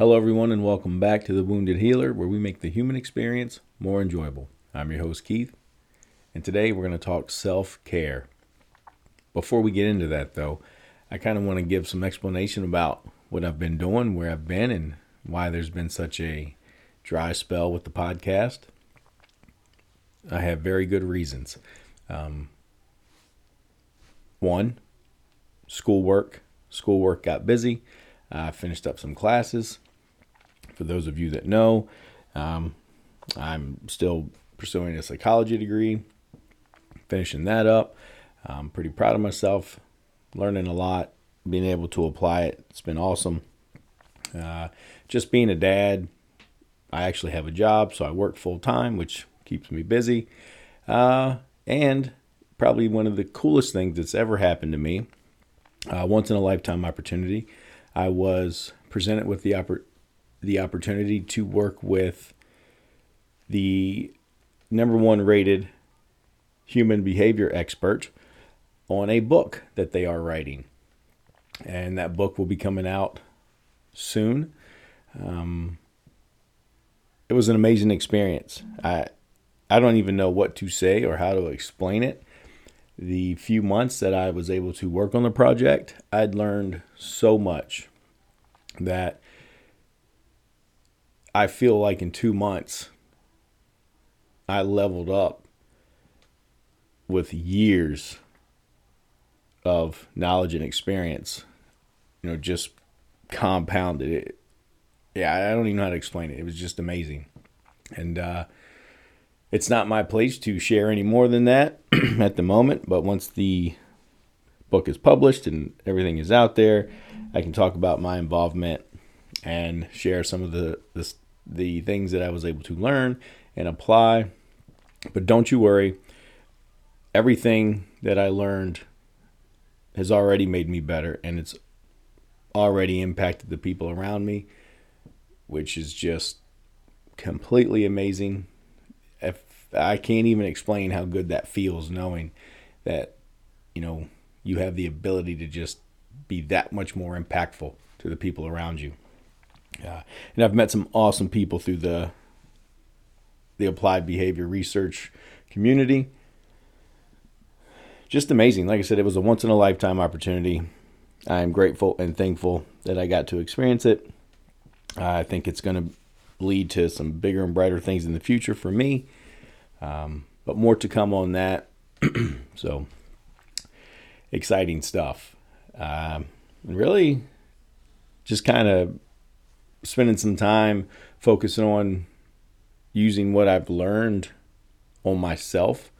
Hello, everyone, and welcome back to The Wounded Healer, where we make the human experience more enjoyable. I'm your host, Keith, and today we're going to talk self care. Before we get into that, though, I kind of want to give some explanation about what I've been doing, where I've been, and why there's been such a dry spell with the podcast. I have very good reasons. Um, one, schoolwork. Schoolwork got busy. I finished up some classes for those of you that know, um, I'm still pursuing a psychology degree, finishing that up. I'm pretty proud of myself, learning a lot, being able to apply it. It's been awesome. Uh, just being a dad, I actually have a job, so I work full time, which keeps me busy. Uh, and probably one of the coolest things that's ever happened to me, uh, once in a lifetime opportunity. I was presented with the oppor- the opportunity to work with the number one rated human behavior expert on a book that they are writing. And that book will be coming out soon. Um, it was an amazing experience. I I don't even know what to say or how to explain it. The few months that I was able to work on the project, I'd learned so much that I feel like in two months, I leveled up with years of knowledge and experience, you know, just compounded it. Yeah, I don't even know how to explain it. It was just amazing. And uh, it's not my place to share any more than that at the moment, but once the book is published and everything is out there, I can talk about my involvement and share some of the, the the things that I was able to learn and apply. But don't you worry, everything that I learned has already made me better and it's already impacted the people around me, which is just completely amazing. If I can't even explain how good that feels knowing that you know you have the ability to just be that much more impactful to the people around you. Uh, and I've met some awesome people through the the applied behavior research community. Just amazing. Like I said, it was a once in a lifetime opportunity. I'm grateful and thankful that I got to experience it. I think it's going to lead to some bigger and brighter things in the future for me. Um, but more to come on that. so exciting stuff. Um, really, just kind of spending some time focusing on using what I've learned on myself.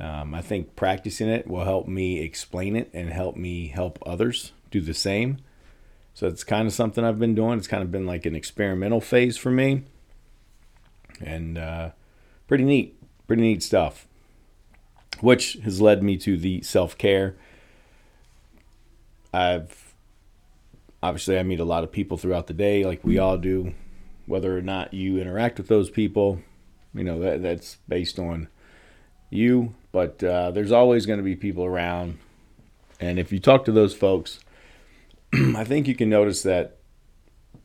Um, I think practicing it will help me explain it and help me help others do the same. So it's kind of something I've been doing. It's kind of been like an experimental phase for me. And uh, pretty neat, pretty neat stuff. Which has led me to the self care. I've obviously I meet a lot of people throughout the day, like we all do. Whether or not you interact with those people, you know that that's based on you. But uh, there's always going to be people around, and if you talk to those folks, I think you can notice that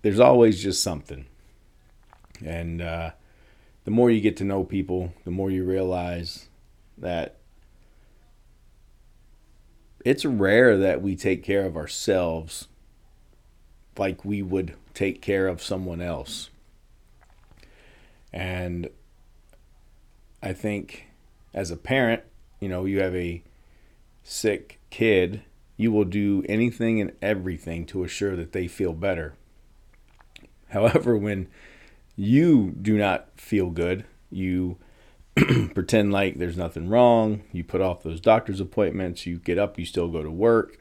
there's always just something. And uh, the more you get to know people, the more you realize that it's rare that we take care of ourselves like we would take care of someone else. And I think as a parent, you know, you have a sick kid, you will do anything and everything to assure that they feel better. However, when you do not feel good, you pretend like there's nothing wrong, you put off those doctor's appointments, you get up, you still go to work,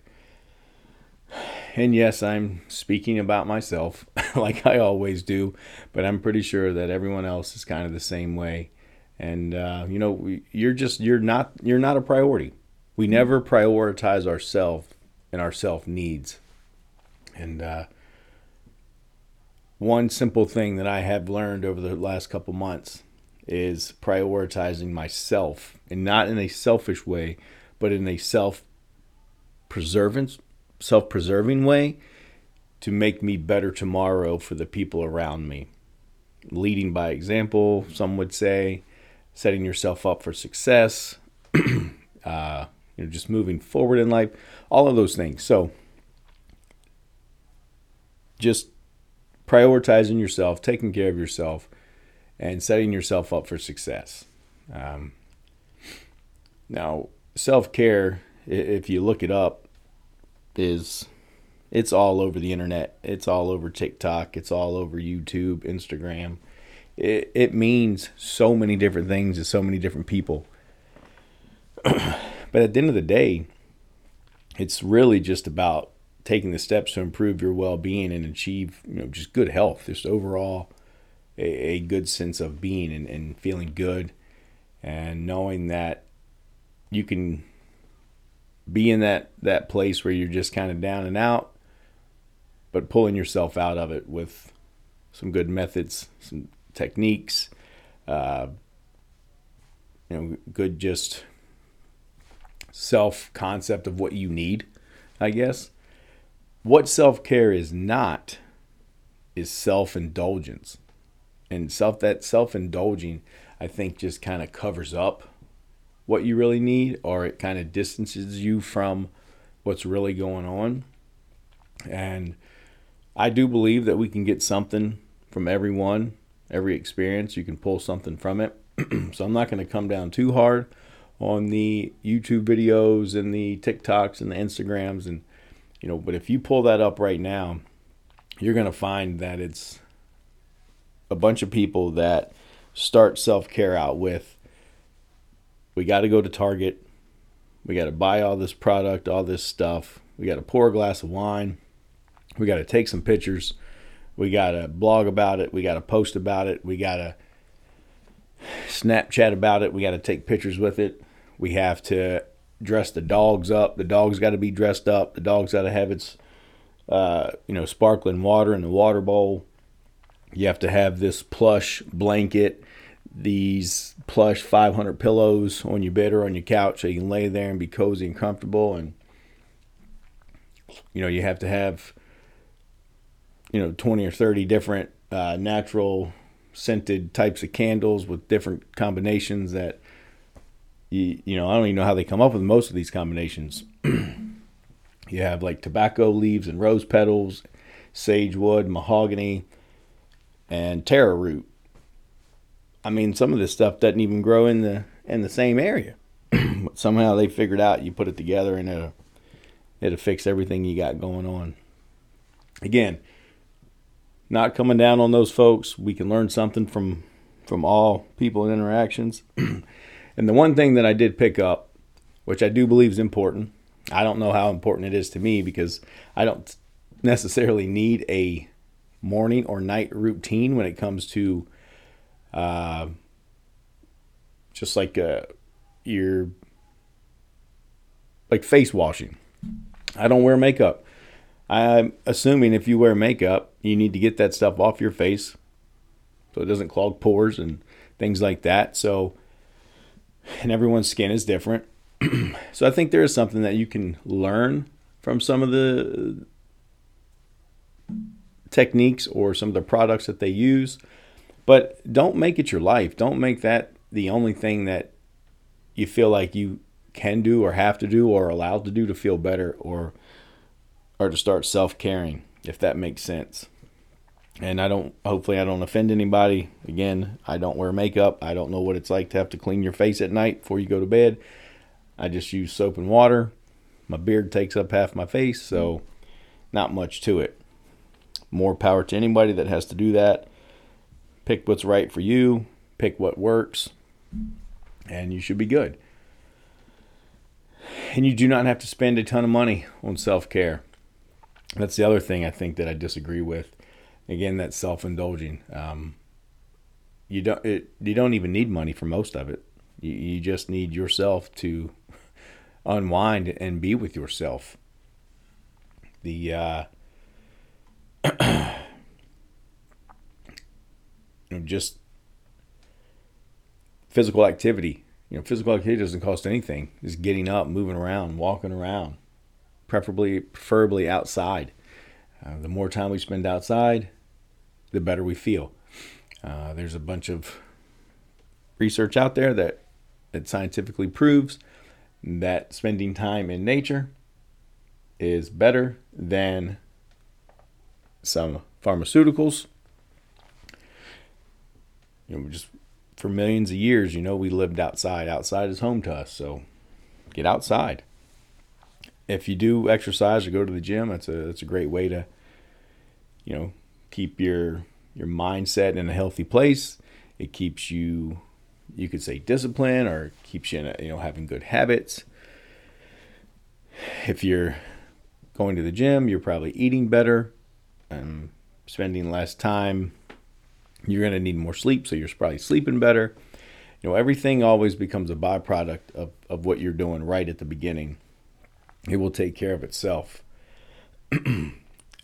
and yes, I'm speaking about myself like I always do, but I'm pretty sure that everyone else is kind of the same way. And uh, you know, you're just you're not you're not a priority. We never prioritize ourselves and our self needs. And uh, one simple thing that I have learned over the last couple months is prioritizing myself, and not in a selfish way, but in a self preservance self preserving way to make me better tomorrow for the people around me. Leading by example, some would say, setting yourself up for success, uh, you know, just moving forward in life, all of those things. So, just prioritizing yourself, taking care of yourself, and setting yourself up for success. Um, now, self care, if you look it up, is it's all over the internet. It's all over TikTok. It's all over YouTube, Instagram. It, it means so many different things to so many different people. but at the end of the day, it's really just about taking the steps to improve your well-being and achieve, you know, just good health, just overall a, a good sense of being and, and feeling good and knowing that you can be in that that place where you're just kind of down and out but pulling yourself out of it with some good methods, some techniques, uh, you know, good just self concept of what you need, I guess. What self care is not is self indulgence. And self that self indulging, I think, just kind of covers up what you really need, or it kind of distances you from what's really going on. And I do believe that we can get something from everyone, every experience. You can pull something from it. so I'm not going to come down too hard on the YouTube videos and the TikToks and the Instagrams and you know, but if you pull that up right now, you're going to find that it's a bunch of people that start self-care out with we got to go to Target. We got to buy all this product, all this stuff. We got to pour a glass of wine we got to take some pictures. We got to blog about it. We got to post about it. We got to Snapchat about it. We got to take pictures with it. We have to dress the dogs up. The dog's got to be dressed up. The dog's got to have its, uh, you know, sparkling water in the water bowl. You have to have this plush blanket, these plush 500 pillows on your bed or on your couch so you can lay there and be cozy and comfortable. And, you know, you have to have you know 20 or 30 different uh, natural scented types of candles with different combinations that you you know I don't even know how they come up with most of these combinations. you have like tobacco leaves and rose petals, sage wood, mahogany, and taro root. I mean, some of this stuff doesn't even grow in the in the same area. but somehow they figured out you put it together and it'll it'll fix everything you got going on. Again, not coming down on those folks. We can learn something from from all people and interactions. and the one thing that I did pick up, which I do believe is important, I don't know how important it is to me because I don't necessarily need a morning or night routine when it comes to uh, just like uh, your like face washing. I don't wear makeup. I'm assuming if you wear makeup, you need to get that stuff off your face so it doesn't clog pores and things like that. So, and everyone's skin is different. so I think there is something that you can learn from some of the techniques or some of the products that they use. But don't make it your life. Don't make that the only thing that you feel like you can do or have to do or allowed to do to feel better or or to start self caring, if that makes sense. And I don't, hopefully, I don't offend anybody. Again, I don't wear makeup. I don't know what it's like to have to clean your face at night before you go to bed. I just use soap and water. My beard takes up half my face, so not much to it. More power to anybody that has to do that. Pick what's right for you, pick what works, and you should be good. And you do not have to spend a ton of money on self care. That's the other thing I think that I disagree with. Again, that self-indulging. Um, you don't it, you don't even need money for most of it. You, you just need yourself to unwind and be with yourself. The uh, you know, just physical activity. You know, physical activity doesn't cost anything. Just getting up, moving around, walking around preferably preferably outside. Uh, the more time we spend outside, the better we feel. Uh, there's a bunch of research out there that, that scientifically proves that spending time in nature is better than some pharmaceuticals. You know, just for millions of years, you know, we lived outside. Outside is home to us, so get outside. If you do exercise or go to the gym, that's a that's a great way to, you know, keep your your mindset in a healthy place. It keeps you, you could say, discipline, or keeps you in a, you know having good habits. If you're going to the gym, you're probably eating better and spending less time. You're going to need more sleep, so you're probably sleeping better. You know, everything always becomes a byproduct of, of what you're doing right at the beginning. It will take care of itself.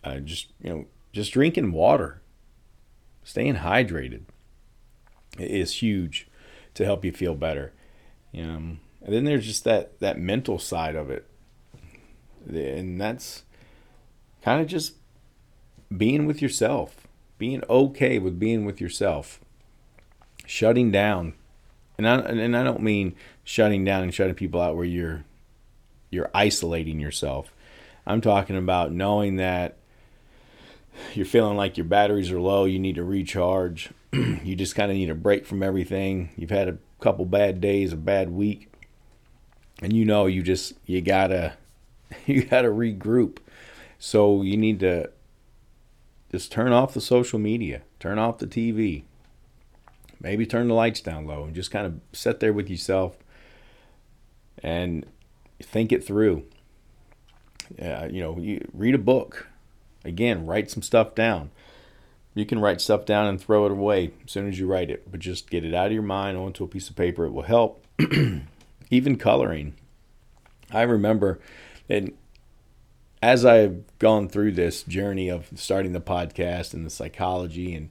uh, just, you know, just drinking water, staying hydrated is huge to help you feel better. Um, and then there's just that, that mental side of it. And that's kind of just being with yourself, being okay with being with yourself, shutting down. And I, and I don't mean shutting down and shutting people out where you're you're isolating yourself. I'm talking about knowing that you're feeling like your batteries are low, you need to recharge. you just kind of need a break from everything. You've had a couple bad days, a bad week, and you know you just you got to you got to regroup. So you need to just turn off the social media, turn off the TV, maybe turn the lights down low, and just kind of sit there with yourself and think it through. Uh, you know, you read a book. Again, write some stuff down. You can write stuff down and throw it away as soon as you write it, but just get it out of your mind onto a piece of paper. It will help. Even coloring. I remember, and as I've gone through this journey of starting the podcast and the psychology and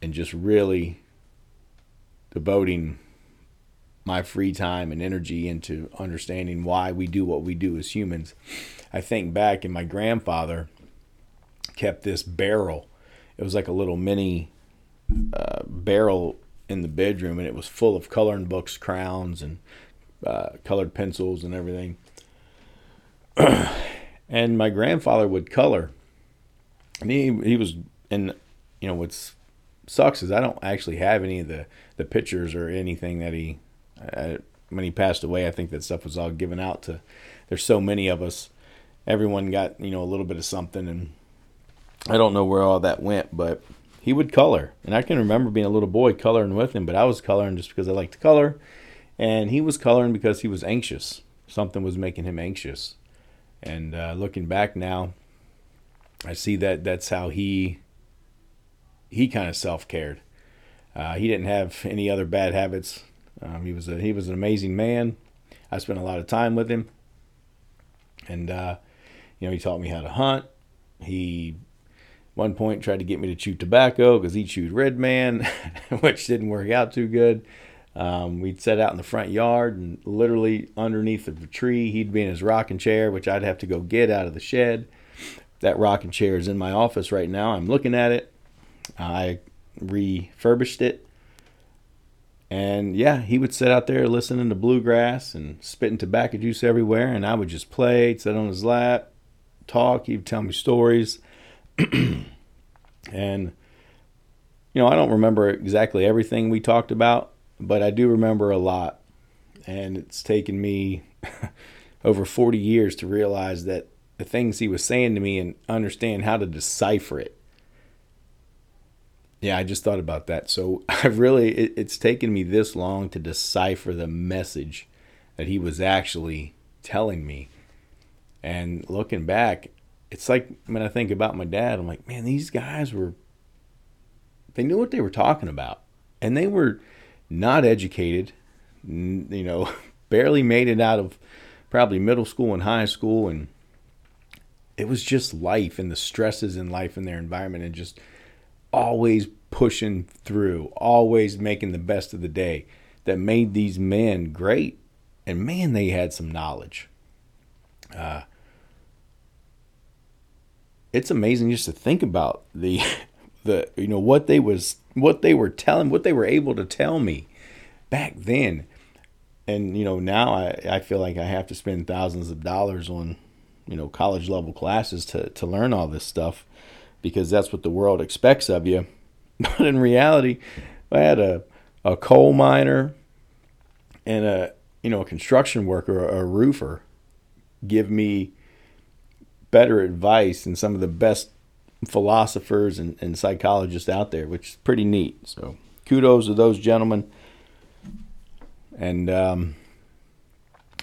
and just really devoting my free time and energy into understanding why we do what we do as humans, I think back and my grandfather kept this barrel. It was like a little mini uh, barrel in the bedroom, and it was full of coloring books, crowns, and uh, colored pencils and everything. and my grandfather would color. And he he was and you know what's sucks is I don't actually have any of the the pictures or anything that he uh, when he passed away. I think that stuff was all given out to. There's so many of us. Everyone got you know a little bit of something, and I don't know where all that went, but he would color, and I can remember being a little boy coloring with him. But I was coloring just because I liked to color, and he was coloring because he was anxious. Something was making him anxious, and uh, looking back now, I see that that's how he he kind of self cared. Uh, he didn't have any other bad habits. Um, he was a he was an amazing man. I spent a lot of time with him, and uh, you know he taught me how to hunt. He one point tried to get me to chew tobacco because he chewed Red Man, which didn't work out too good. Um, we'd set out in the front yard and literally underneath the tree, he'd be in his rocking chair, which I'd have to go get out of the shed. That rocking chair is in my office right now. I'm looking at it. I refurbished it. And yeah, he would sit out there listening to bluegrass and spitting tobacco juice everywhere. And I would just play, sit on his lap, talk. He'd tell me stories. and, you know, I don't remember exactly everything we talked about, but I do remember a lot. And it's taken me over 40 years to realize that the things he was saying to me and understand how to decipher it. Yeah, I just thought about that. So I've really, it, it's taken me this long to decipher the message that he was actually telling me. And looking back, it's like when I think about my dad, I'm like, man, these guys were, they knew what they were talking about. And they were not educated, you know, barely made it out of probably middle school and high school. And it was just life and the stresses in life in their environment and just always pushing through, always making the best of the day that made these men great. And man, they had some knowledge. Uh, it's amazing just to think about the the you know what they was what they were telling what they were able to tell me back then. And you know now I, I feel like I have to spend thousands of dollars on you know college level classes to to learn all this stuff because that's what the world expects of you. But in reality I had a a coal miner and a you know a construction worker a roofer give me better advice than some of the best philosophers and, and psychologists out there, which is pretty neat. So kudos to those gentlemen. And um,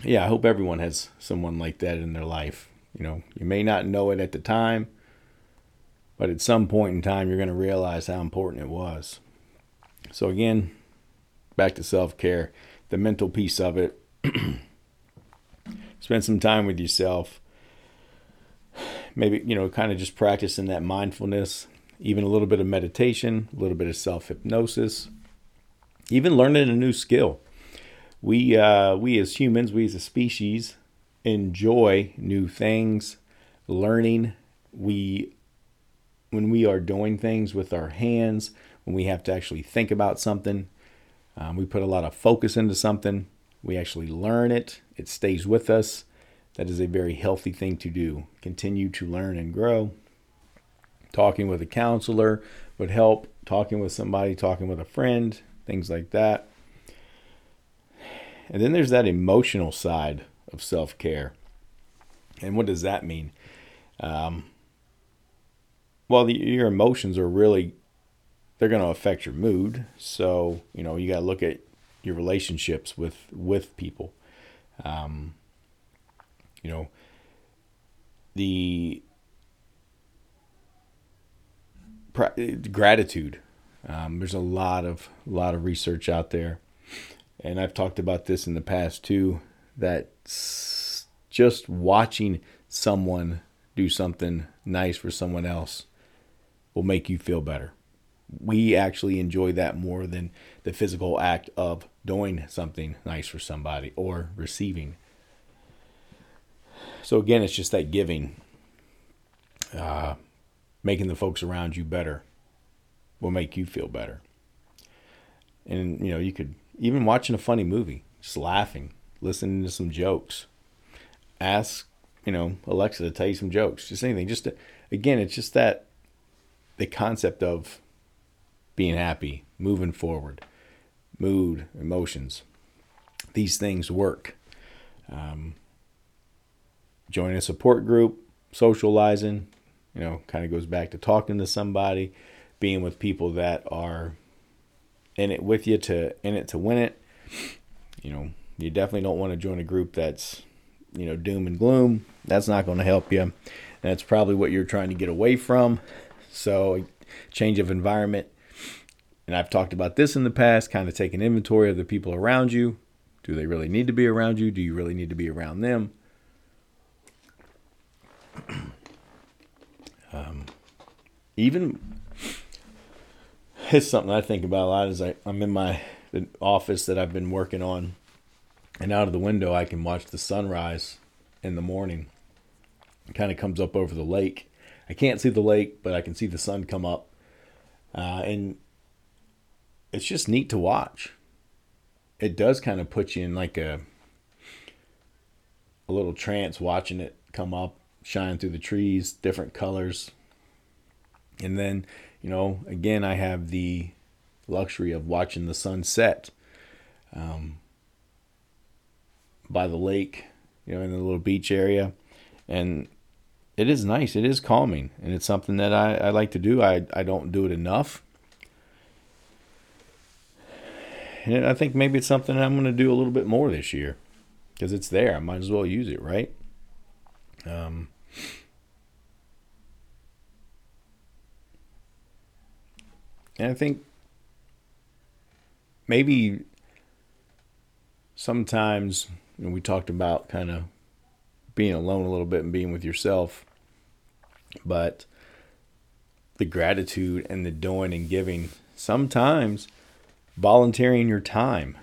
yeah, I hope everyone has someone like that in their life. You know, you may not know it at the time, but at some point in time, you're going to realize how important it was. So, again, back to self care, the mental piece of it. Spend some time with yourself maybe you know kind of just practicing that mindfulness even a little bit of meditation a little bit of self-hypnosis even learning a new skill. We uh, we as humans we as a species enjoy new things learning. We when we are doing things with our hands when we have to actually think about something um, we put a lot of focus into something we actually learn it it stays with us that is a very healthy thing to do. Continue to learn and grow. Talking with a counselor would help. Talking with somebody, talking with a friend, things like that. And then there's that emotional side of self care. And what does that mean? Um, well, the, your emotions are really they're going to affect your mood. So you know you got to look at your relationships with with people. Um, you know, the gratitude. Um, there's a lot of a lot of research out there, and I've talked about this in the past too. That just watching someone do something nice for someone else will make you feel better. We actually enjoy that more than the physical act of doing something nice for somebody or receiving so again, it's just that giving, uh, making the folks around you better will make you feel better. And you know, you could even watching a funny movie, just laughing, listening to some jokes. Ask, you know, Alexa to tell you some jokes, just anything. Just to, again, it's just that the concept of being happy, moving forward, mood, emotions. These things work. Um, joining a support group, socializing, you know, kind of goes back to talking to somebody, being with people that are in it with you to in it to win it. You know, you definitely don't want to join a group that's, you know, doom and gloom. That's not going to help you. And that's probably what you're trying to get away from. So, change of environment. And I've talked about this in the past, kind of taking inventory of the people around you. Do they really need to be around you? Do you really need to be around them? um, even it's something I think about a lot. Is I, I'm in my office that I've been working on, and out of the window I can watch the sunrise in the morning. It kind of comes up over the lake. I can't see the lake, but I can see the sun come up, uh, and it's just neat to watch. It does kind of put you in like a a little trance watching it come up shine through the trees, different colors. And then, you know, again, I have the luxury of watching the sunset um, by the lake, you know, in the little beach area. And it is nice. It is calming. And it's something that I, I like to do. I, I don't do it enough. And I think maybe it's something I'm going to do a little bit more this year because it's there. I might as well use it, right? Um, And I think maybe sometimes you we talked about kind of being alone a little bit and being with yourself, but the gratitude and the doing and giving, sometimes volunteering your time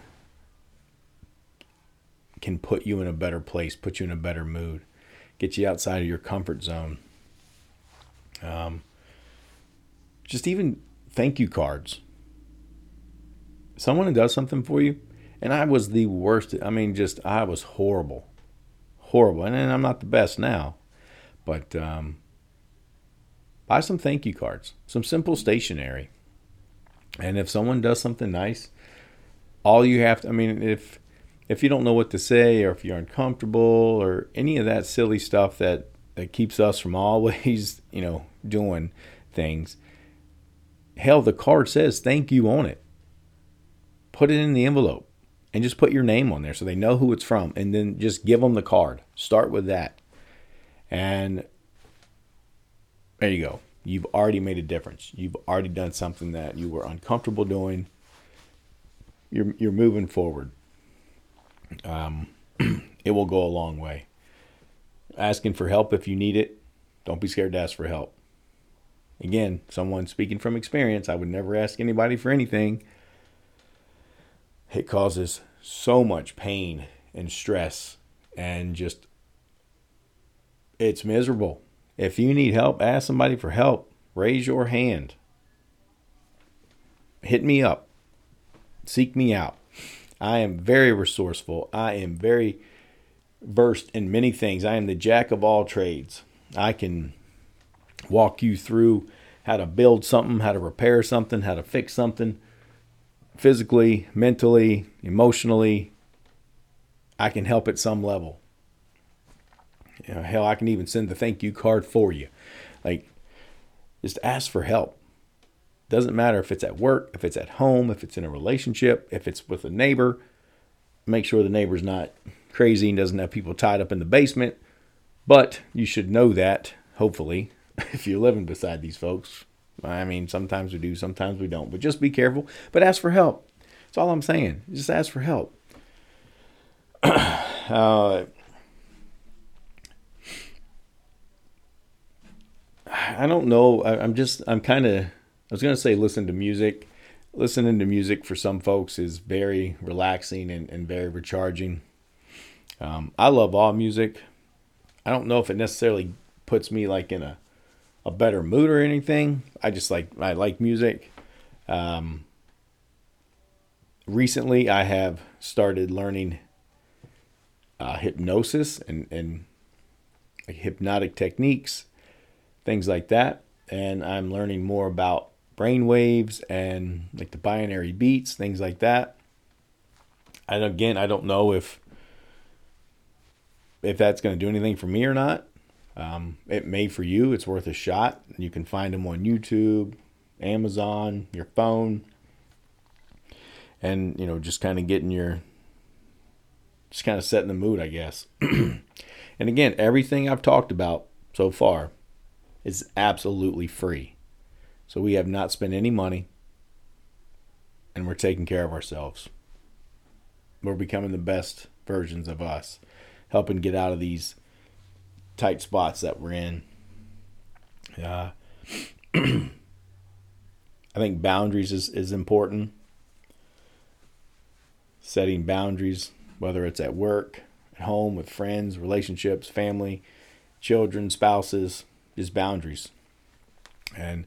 can put you in a better place, put you in a better mood, get you outside of your comfort zone. Um, just even thank you cards. Someone who does something for you, and I was the worst. I mean, just I was horrible, horrible, and I'm not the best now, but um, buy some thank you cards, some simple stationery, and if someone does something nice, all you have to. I mean, if if you don't know what to say or if you're uncomfortable or any of that silly stuff that that keeps us from always, you know, doing things. Hell, the card says thank you on it. Put it in the envelope and just put your name on there so they know who it's from and then just give them the card. Start with that. And there you go. You've already made a difference. You've already done something that you were uncomfortable doing. You're you're moving forward. Um, it will go a long way. Asking for help if you need it. Don't be scared to ask for help. Again, someone speaking from experience, I would never ask anybody for anything. It causes so much pain and stress and just it's miserable. If you need help, ask somebody for help. Raise your hand. Hit me up. Seek me out. I am very resourceful. I am very versed in many things. I am the jack of all trades. I can walk you through how to build something, how to repair something, how to fix something physically, mentally, emotionally. I can help at some level. You know, hell, I can even send the thank you card for you. Like, just ask for help. Doesn't matter if it's at work, if it's at home, if it's in a relationship, if it's with a neighbor. Make sure the neighbor's not crazy and doesn't have people tied up in the basement. But you should know that, hopefully, if you're living beside these folks. I mean, sometimes we do, sometimes we don't. But just be careful. But ask for help. That's all I'm saying. Just ask for help. uh, I don't know. I, am just, I'm kind of, I was going to say listen to music. Listening to music for some folks is very relaxing and, and very recharging. Um, I love all music. I don't know if it necessarily puts me like in a a better mood or anything. I just like I like music. Um, recently, I have started learning uh, hypnosis and and hypnotic techniques, things like that, and I'm learning more about brain waves and like the binaural beats, things like that. And again, I don't know if if that's going to do anything for me or not. Um, it may for you. It's worth a shot. You can find them on YouTube, Amazon, your phone, and you know just kind of getting your just kind of setting the mood, I guess. and again, everything I've talked about so far is absolutely free. So we have not spent any money and we're taking care of ourselves. We're becoming the best versions of us, helping get out of these tight spots that we're in. Uh, I think boundaries is, is important. Setting boundaries, whether it's at work, at home, with friends, relationships, family, children, spouses, just boundaries. And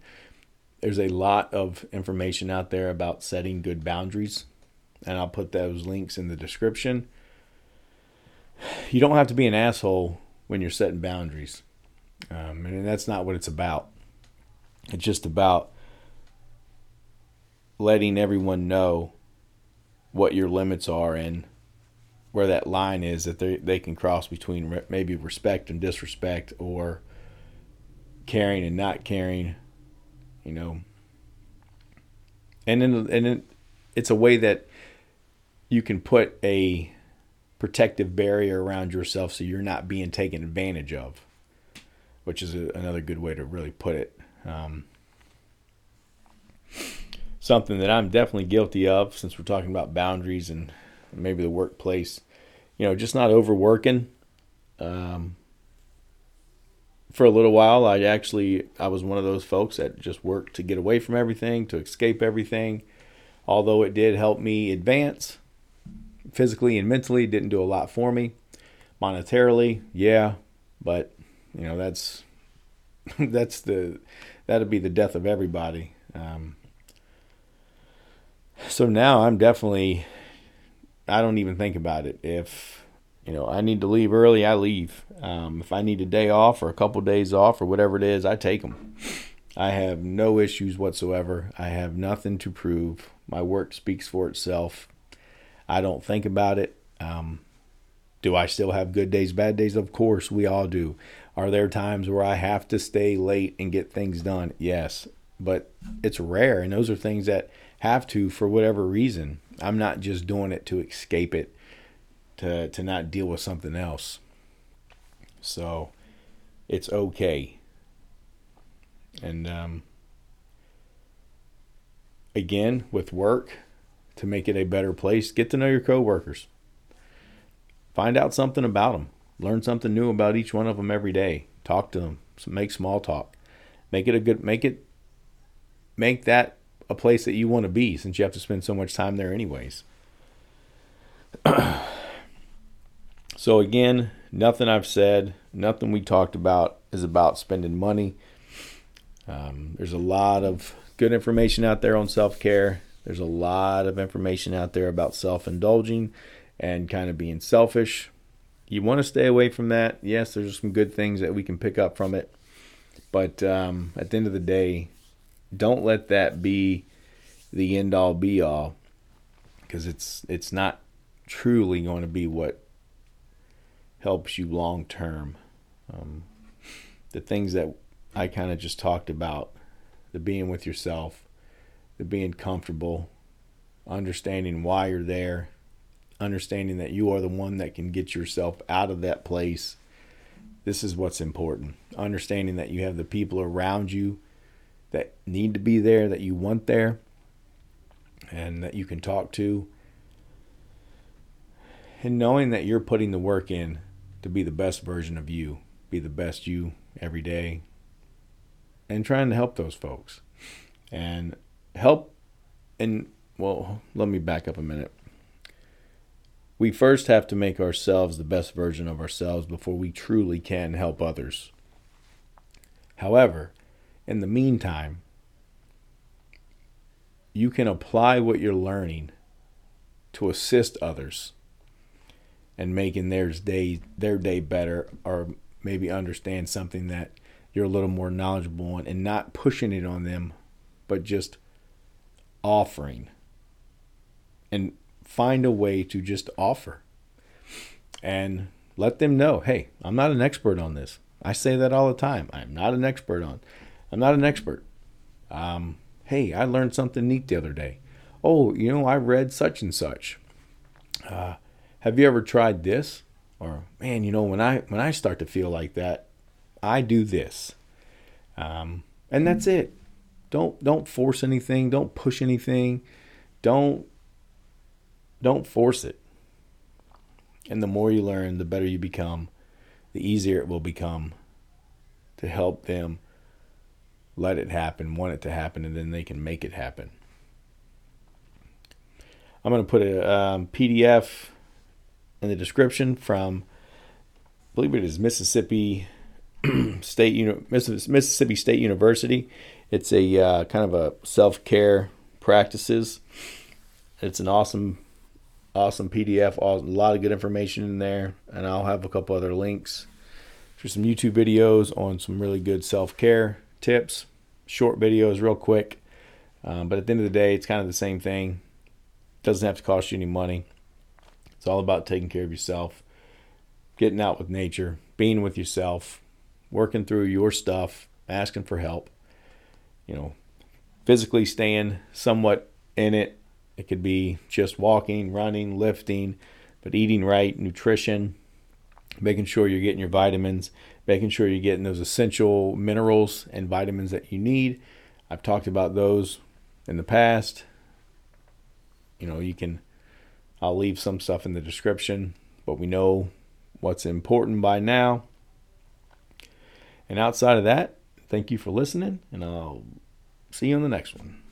there's a lot of information out there about setting good boundaries. And I'll put those links in the description. You don't have to be an asshole when you're setting boundaries. Um, and that's not what it's about. It's just about letting everyone know what your limits are and where that line is that they they can cross between re- maybe respect and disrespect or caring and not caring, you know. And and it, it's a way that you can put a protective barrier around yourself so you're not being taken advantage of, which is a, another good way to really put it. Um, something that I'm definitely guilty of since we're talking about boundaries and maybe the workplace, you know, just not overworking. Um, for a little while, I actually I was one of those folks that just worked to get away from everything, to escape everything. Although it did help me advance, physically and mentally didn't do a lot for me. Monetarily, yeah, but you know that's that's the that'd be the death of everybody. Um, so now I'm definitely I don't even think about it. If you know I need to leave early, I leave. Um, if I need a day off or a couple days off or whatever it is, I take them. I have no issues whatsoever. I have nothing to prove. My work speaks for itself. I don't think about it. Um, do I still have good days, bad days? Of course, we all do. Are there times where I have to stay late and get things done? Yes, but it's rare, and those are things that have to for whatever reason. I'm not just doing it to escape it, to to not deal with something else. So, it's okay. And um, again, with work, to make it a better place, get to know your coworkers. Find out something about them. Learn something new about each one of them every day. Talk to them. Make small talk. Make it a good. Make it. Make that a place that you want to be, since you have to spend so much time there, anyways. so again, nothing I've said, nothing we talked about is about spending money. Um, there's a lot of good information out there on self care. There's a lot of information out there about self indulging and kind of being selfish. You want to stay away from that. Yes, there's some good things that we can pick up from it. But um, at the end of the day, don't let that be the end all be all because it's it's not truly going to be what helps you long term. Um, the things that I kind of just talked about, the being with yourself, the being comfortable, understanding why you're there, understanding that you are the one that can get yourself out of that place. This is what's important. Understanding that you have the people around you that need to be there, that you want there, and that you can talk to. And knowing that you're putting the work in to be the best version of you, be the best you every day, and trying to help those folks. And help, and well, let me back up a minute. We first have to make ourselves the best version of ourselves before we truly can help others. However, in the meantime, you can apply what you're learning to assist others and making their day their day better or maybe understand something that you're a little more knowledgeable on and not pushing it on them but just offering. And find a way to just offer. And let them know hey i'm not an expert on this. I say that all the time. I'm not an expert on i'm not an expert. Um, hey, I learned something neat the other day. Oh, you know, I read such and such. Uh, have you ever tried this? Or man, you know, when I when I start to feel like that, I do this. Um, and that's it. Don't don't force anything. Don't push anything. Don't don't force it. And the more you learn, the better you become. The easier it will become to help them let it happen, want it to happen, and then they can make it happen. I'm going to put a um, PDF in the description from, I believe it is Mississippi State Uni- Mississippi State University. It's a uh, kind of a self care practices. It's an awesome, awesome PDF. A lot of good information in there, and I'll have a couple other links for some YouTube videos on some really good self care tips, short videos, real quick. Um, but at the end of the day, it's kind of the same thing. Doesn't have to cost you any money. It's all about taking care of yourself, getting out with nature, being with yourself, working through your stuff, asking for help. You know, physically staying somewhat in it. It could be just walking, running, lifting, but eating right, nutrition, making sure you're getting your vitamins, making sure you're getting those essential minerals and vitamins that you need. I've talked about those in the past. You know, you can, I'll leave some stuff in the description, but we know what's important by now. And outside of that, thank you for listening, and I'll see you on the next one.